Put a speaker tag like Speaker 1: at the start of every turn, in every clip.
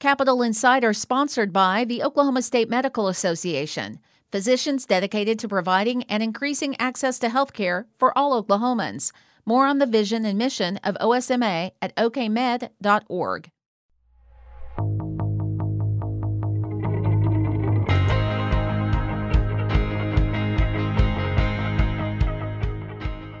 Speaker 1: Capital Insider sponsored by the Oklahoma State Medical Association, physicians dedicated to providing and increasing access to health care for all Oklahomans. More on the vision and mission of OSMA at okmed.org.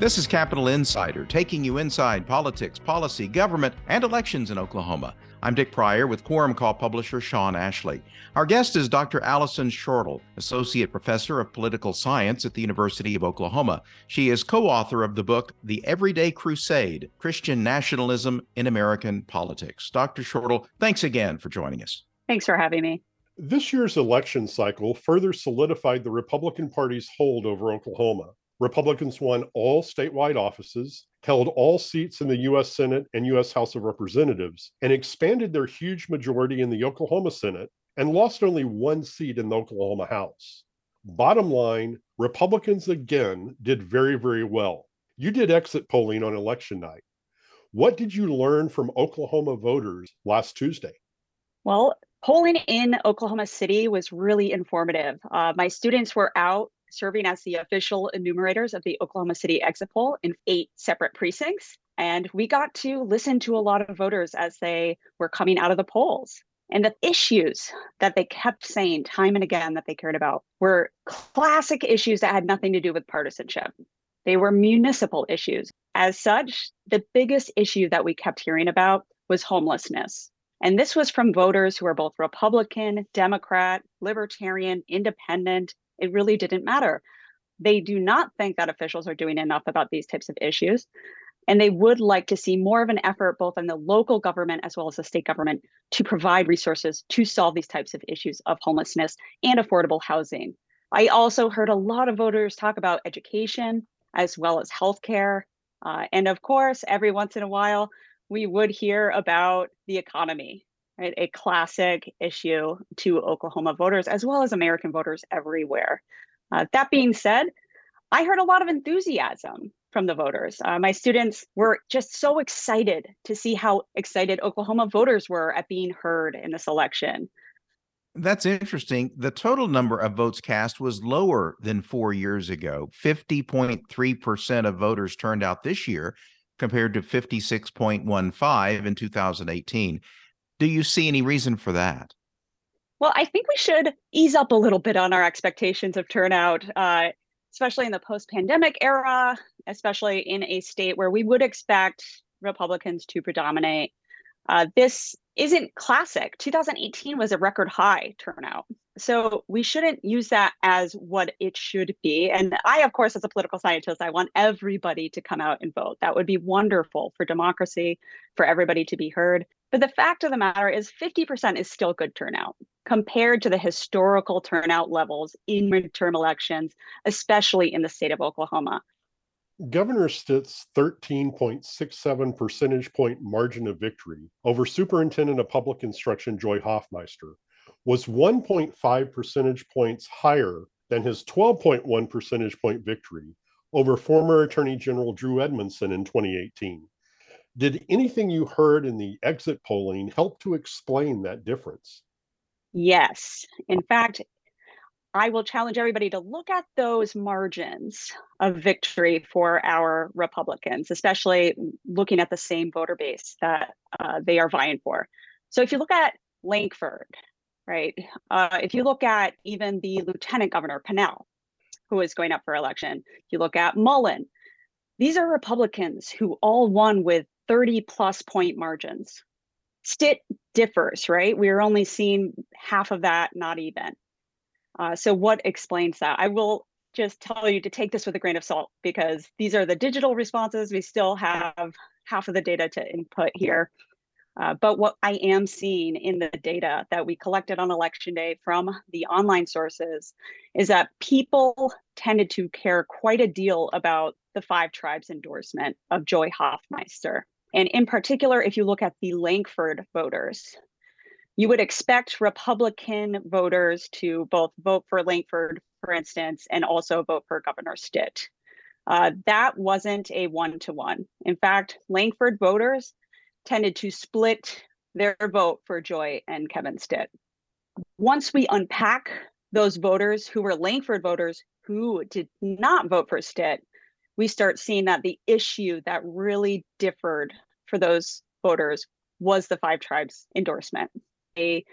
Speaker 2: This is Capital Insider, taking you inside politics, policy, government, and elections in Oklahoma. I'm Dick Pryor with Quorum Call publisher Shawn Ashley. Our guest is Dr. Allyson Shortle, Associate Professor of Political Science at the University of Oklahoma. She is co author of the book, The Everyday Crusade Christian Nationalism in American Politics. Dr. Shortle, thanks again for joining us.
Speaker 3: Thanks for having me.
Speaker 4: This year's election cycle further solidified the Republican Party's hold over Oklahoma. Republicans won all statewide offices, held all seats in the U.S. Senate and U.S. House of Representatives, and expanded their huge majority in the Oklahoma Senate and lost only one seat in the Oklahoma House. Bottom line, Republicans again did very, very well. You did exit polling on election night. What did you learn from Oklahoma voters last Tuesday?
Speaker 3: Well, polling in Oklahoma City was really informative. Uh, my students were out serving as the official enumerators of the Oklahoma City exit poll in eight separate precincts. And we got to listen to a lot of voters as they were coming out of the polls. And the issues that they kept saying time and again that they cared about were classic issues that had nothing to do with partisanship. They were municipal issues. As such, the biggest issue that we kept hearing about was homelessness. And this was from voters who are both Republican, Democrat, Libertarian, Independent, it really didn't matter. They do not think that officials are doing enough about these types of issues. And they would like to see more of an effort, both in the local government as well as the state government, to provide resources to solve these types of issues of homelessness and affordable housing. I also heard a lot of voters talk about education as well as healthcare. Uh, and of course, every once in a while, we would hear about the economy right? A classic issue to Oklahoma voters as well as American voters everywhere. Uh, that being said, I heard a lot of enthusiasm from the voters. Uh, my students were just so excited to see how excited Oklahoma voters were at being heard in this election.
Speaker 2: That's interesting. The total number of votes cast was lower than four years ago. 50.3% of voters turned out this year compared to 56.15 in 2018. Do you see any reason for that?
Speaker 3: Well, I think we should ease up a little bit on our expectations of turnout, uh, especially in the post pandemic era, especially in a state where we would expect Republicans to predominate. Uh, this isn't classic. 2018 was a record high turnout. So we shouldn't use that as what it should be. And I, of course, as a political scientist, I want everybody to come out and vote. That would be wonderful for democracy, for everybody to be heard. But the fact of the matter is 50% is still good turnout compared to the historical turnout levels in midterm elections, especially in the state of Oklahoma.
Speaker 4: Governor Stitt's 13.67 percentage point margin of victory over Superintendent of Public Instruction Joy Hoffmeister was 1.5 percentage points higher than his 12.1 percentage point victory over former Attorney General Drew Edmondson in 2018. Did anything you heard in the exit polling help to explain that difference?
Speaker 3: Yes. In fact, I will challenge everybody to look at those margins of victory for our Republicans, especially looking at the same voter base that uh, they are vying for. So if you look at Lankford, right, uh, if you look at even the Lieutenant Governor Pinnell, who is going up for election, you look at Mullin, these are Republicans who all won with 30 plus point margins. Stitt differs, right? We're only seeing half of that, not even. Uh, so, what explains that? I will just tell you to take this with a grain of salt because these are the digital responses. We still have half of the data to input here. Uh, but what I am seeing in the data that we collected on election day from the online sources is that people tended to care quite a deal about the five tribes endorsement of Joy Hoffmeister. And in particular, if you look at the Lankford voters, you would expect Republican voters to both vote for Lankford, for instance, and also vote for Governor Stitt. Uh, that wasn't a one to one. In fact, Lankford voters tended to split their vote for Joy and Kevin Stitt. Once we unpack those voters who were Lankford voters who did not vote for Stitt, we start seeing that the issue that really differed for those voters was the five tribes endorsement. They,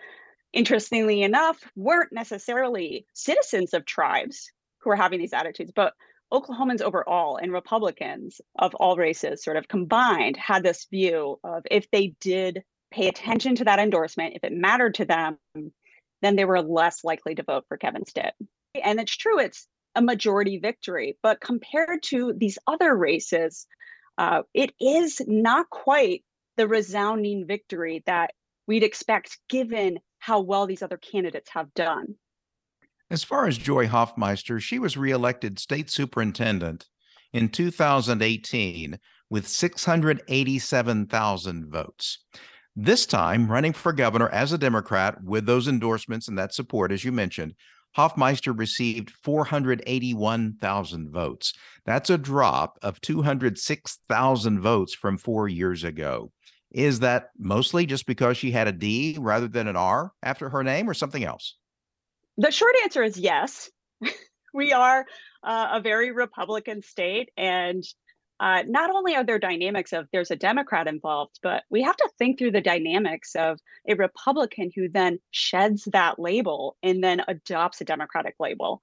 Speaker 3: interestingly enough, weren't necessarily citizens of tribes who were having these attitudes, but Oklahomans overall and Republicans of all races, sort of combined, had this view of if they did pay attention to that endorsement, if it mattered to them, then they were less likely to vote for Kevin Stitt. And it's true, it's a majority victory, but compared to these other races, uh, it is not quite the resounding victory that we'd expect given how well these other candidates have done.
Speaker 2: As far as Joy Hoffmeister, she was reelected state superintendent in 2018 with 687,000 votes. This time, running for governor as a Democrat with those endorsements and that support, as you mentioned, Hoffmeister received 481,000 votes. That's a drop of 206,000 votes from four years ago. Is that mostly just because she had a D rather than an R after her name or something else?
Speaker 3: The short answer is yes. we are uh, a very Republican state. And uh, not only are there dynamics of there's a Democrat involved, but we have to think through the dynamics of a Republican who then sheds that label and then adopts a Democratic label.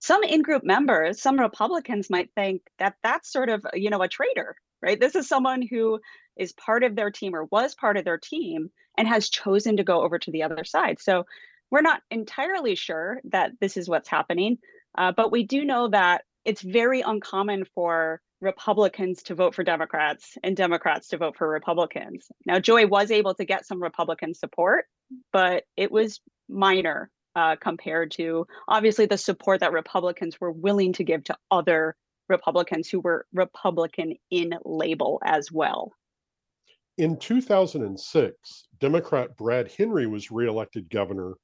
Speaker 3: Some in-group members, some Republicans might think that that's sort of you know a traitor, right? This is someone who is part of their team or was part of their team and has chosen to go over to the other side. So we're not entirely sure that this is what's happening, uh, but we do know that it's very uncommon for Republicans to vote for Democrats and Democrats to vote for Republicans. Now, Joy was able to get some Republican support, but it was minor uh, compared to obviously the support that Republicans were willing to give to other Republicans who were Republican in label as well.
Speaker 4: In 2006, Democrat Brad Henry was reelected governor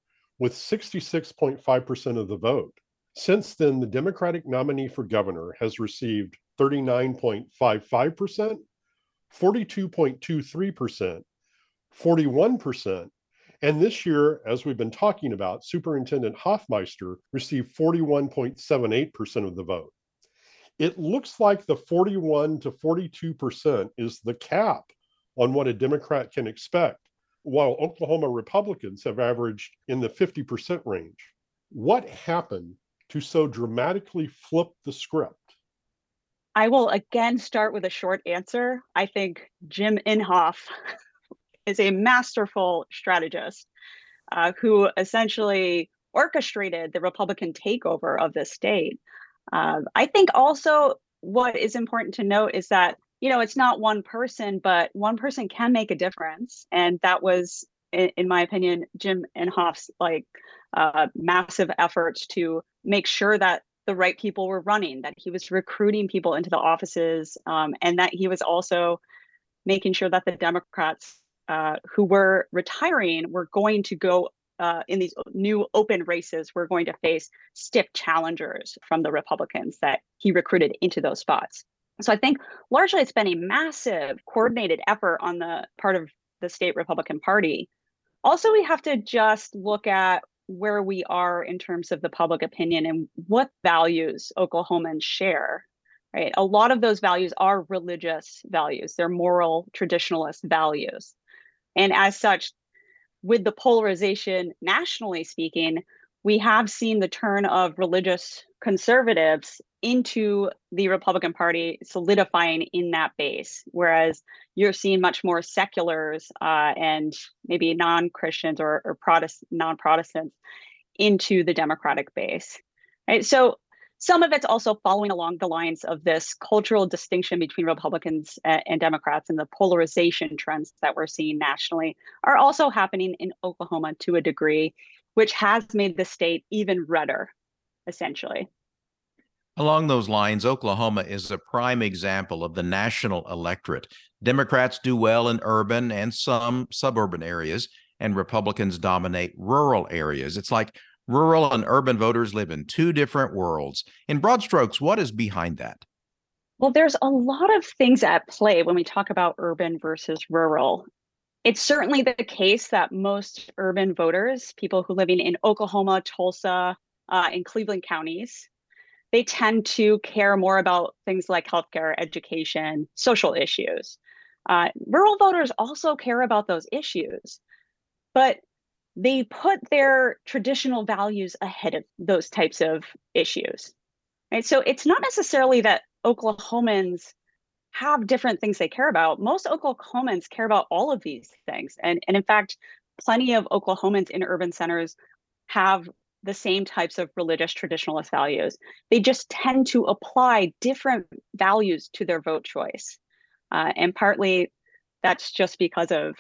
Speaker 4: with 66.5% of the vote. Since then, the Democratic nominee for governor has received 39.55%, 42.23%, 41%, and this year, as we've been talking about, Superintendent Hoffmeister received 41.78% of the vote. It looks like the 41 to 42% is the cap on what a Democrat can expect while Oklahoma Republicans have averaged in the 50% range. What happened to so dramatically flip the script?
Speaker 3: I will again start with a short answer. I think Jim Inhofe is a masterful strategist uh, who essentially orchestrated the Republican takeover of the state. Uh, I think also what is important to note is that you know it's not one person but one person can make a difference. And that was in, in my opinion jim and hoff's like uh, massive efforts to make sure that the right people were running that he was recruiting people into the offices um, and that he was also making sure that the democrats uh, who were retiring were going to go uh, in these new open races were going to face stiff challengers from the republicans that he recruited into those spots so I think largely it's been a massive coordinated effort on the part of the state Republican Party. Also, we have to just look at where we are in terms of the public opinion and what values Oklahomans share. Right. A lot of those values are religious values, they're moral traditionalist values. And as such, with the polarization nationally speaking, we have seen the turn of religious conservatives into the Republican Party solidifying in that base, whereas you're seeing much more seculars uh, and maybe non-Christians or, or Protest non-Protestants into the Democratic base. Right. So some of it's also following along the lines of this cultural distinction between Republicans and Democrats and the polarization trends that we're seeing nationally are also happening in Oklahoma to a degree, which has made the state even redder, essentially.
Speaker 2: Along those lines, Oklahoma is a prime example of the national electorate. Democrats do well in urban and some suburban areas, and Republicans dominate rural areas. It's like rural and urban voters live in two different worlds. In broad strokes, what is behind that?
Speaker 3: Well, there's a lot of things at play when we talk about urban versus rural. It's certainly the case that most urban voters, people who living in Oklahoma, Tulsa, uh, and Cleveland counties, they tend to care more about things like healthcare, education, social issues. Uh, rural voters also care about those issues, but they put their traditional values ahead of those types of issues. Right? So it's not necessarily that Oklahomans have different things they care about. Most Oklahomans care about all of these things. And, and in fact, plenty of Oklahomans in urban centers have the same types of religious traditionalist values. They just tend to apply different values to their vote choice. Uh, and partly that's just because of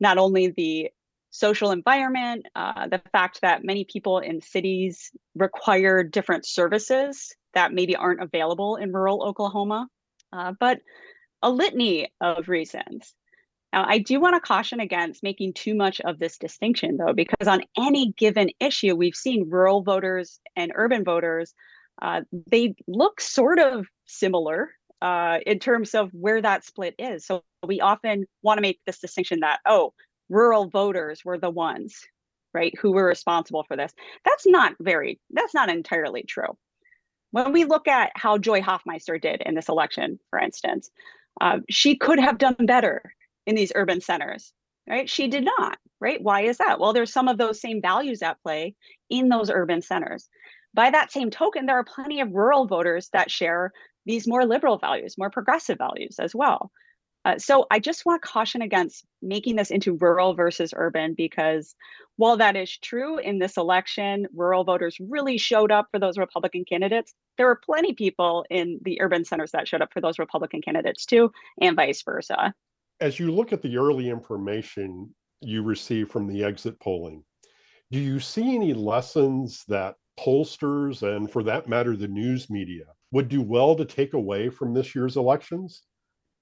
Speaker 3: not only the social environment, uh, the fact that many people in cities require different services that maybe aren't available in rural Oklahoma, uh, but a litany of reasons. Now, I do want to caution against making too much of this distinction, though, because on any given issue, we've seen rural voters and urban voters, uh, they look sort of similar uh, in terms of where that split is. So we often want to make this distinction that, oh, rural voters were the ones, right, who were responsible for this. That's not very, that's not entirely true. When we look at how Joy Hoffmeister did in this election, for instance, uh, she could have done better in these urban centers, right? She did not, right? Why is that? Well, there's some of those same values at play in those urban centers. By that same token, there are plenty of rural voters that share these more liberal values, more progressive values as well. Uh, so I just want to caution against making this into rural versus urban because while that is true in this election, rural voters really showed up for those Republican candidates. There were plenty people in the urban centers that showed up for those Republican candidates too, and vice versa
Speaker 4: as you look at the early information you receive from the exit polling, do you see any lessons that pollsters and for that matter, the news media would do well to take away from this year's elections?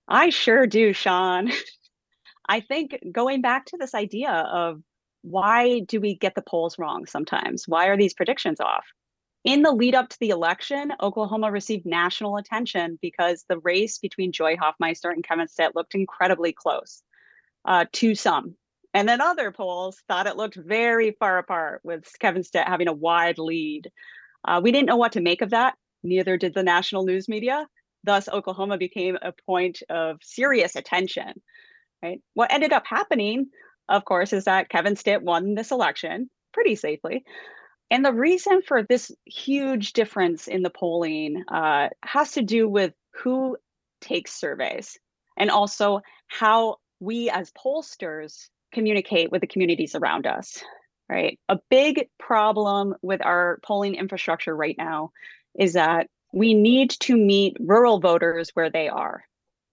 Speaker 3: I sure do, Shawn. I think going back to this idea of why do we get the polls wrong sometimes? Why are these predictions off? In the lead up to the election, Oklahoma received national attention because the race between Joy Hoffmeister and Kevin Stitt looked incredibly close uh, to some. And then other polls thought it looked very far apart, with Kevin Stitt having a wide lead. Uh, we didn't know what to make of that. Neither did the national news media. Thus, Oklahoma became a point of serious attention. Right. What ended up happening, of course, is that Kevin Stitt won this election pretty safely. And the reason for this huge difference in the polling uh, has to do with who takes surveys and also how we as pollsters communicate with the communities around us, right? A big problem with our polling infrastructure right now is that we need to meet rural voters where they are.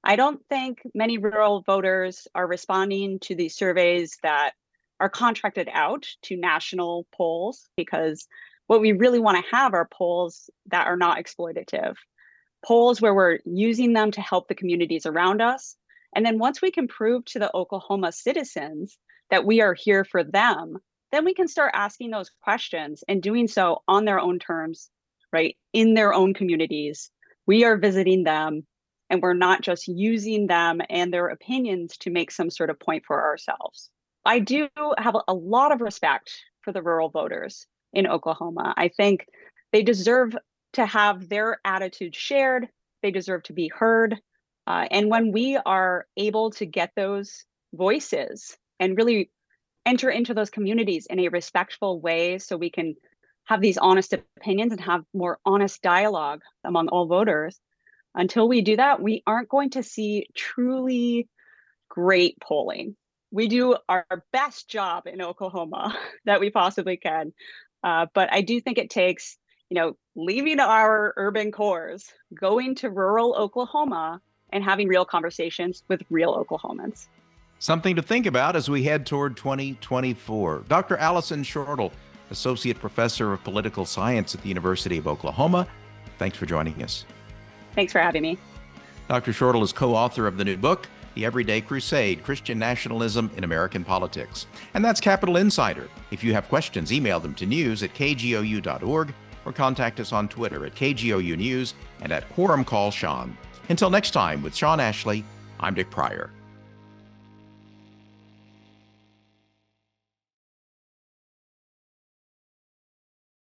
Speaker 3: I don't think many rural voters are responding to these surveys that are contracted out to national polls because what we really want to have are polls that are not exploitative, polls where we're using them to help the communities around us. And then once we can prove to the Oklahoma citizens that we are here for them, then we can start asking those questions and doing so on their own terms, right? In their own communities. We are visiting them and we're not just using them and their opinions to make some sort of point for ourselves. I do have a lot of respect for the rural voters in Oklahoma. I think they deserve to have their attitude shared, they deserve to be heard. Uh, and when we are able to get those voices and really enter into those communities in a respectful way so we can have these honest opinions and have more honest dialogue among all voters until we do that we aren't going to see truly great polling we do our best job in Oklahoma that we possibly can. Uh, but I do think it takes, you know, leaving our urban cores, going to rural Oklahoma, and having real conversations with real Oklahomans.
Speaker 2: Something to think about as we head toward 2024. Dr. Allyson Shortle, Associate Professor of Political Science at the University of Oklahoma, thanks for joining us.
Speaker 3: Thanks for having me.
Speaker 2: Dr. Shortle is co author of the new book, the Everyday Crusade Christian Nationalism in American Politics. And that's Capital Insider. If you have questions, email them to news at kgou.org or contact us on Twitter at KGOU News and at Quorum Call Shawn. Until next time, with Shawn Ashley, I'm Dick Pryor.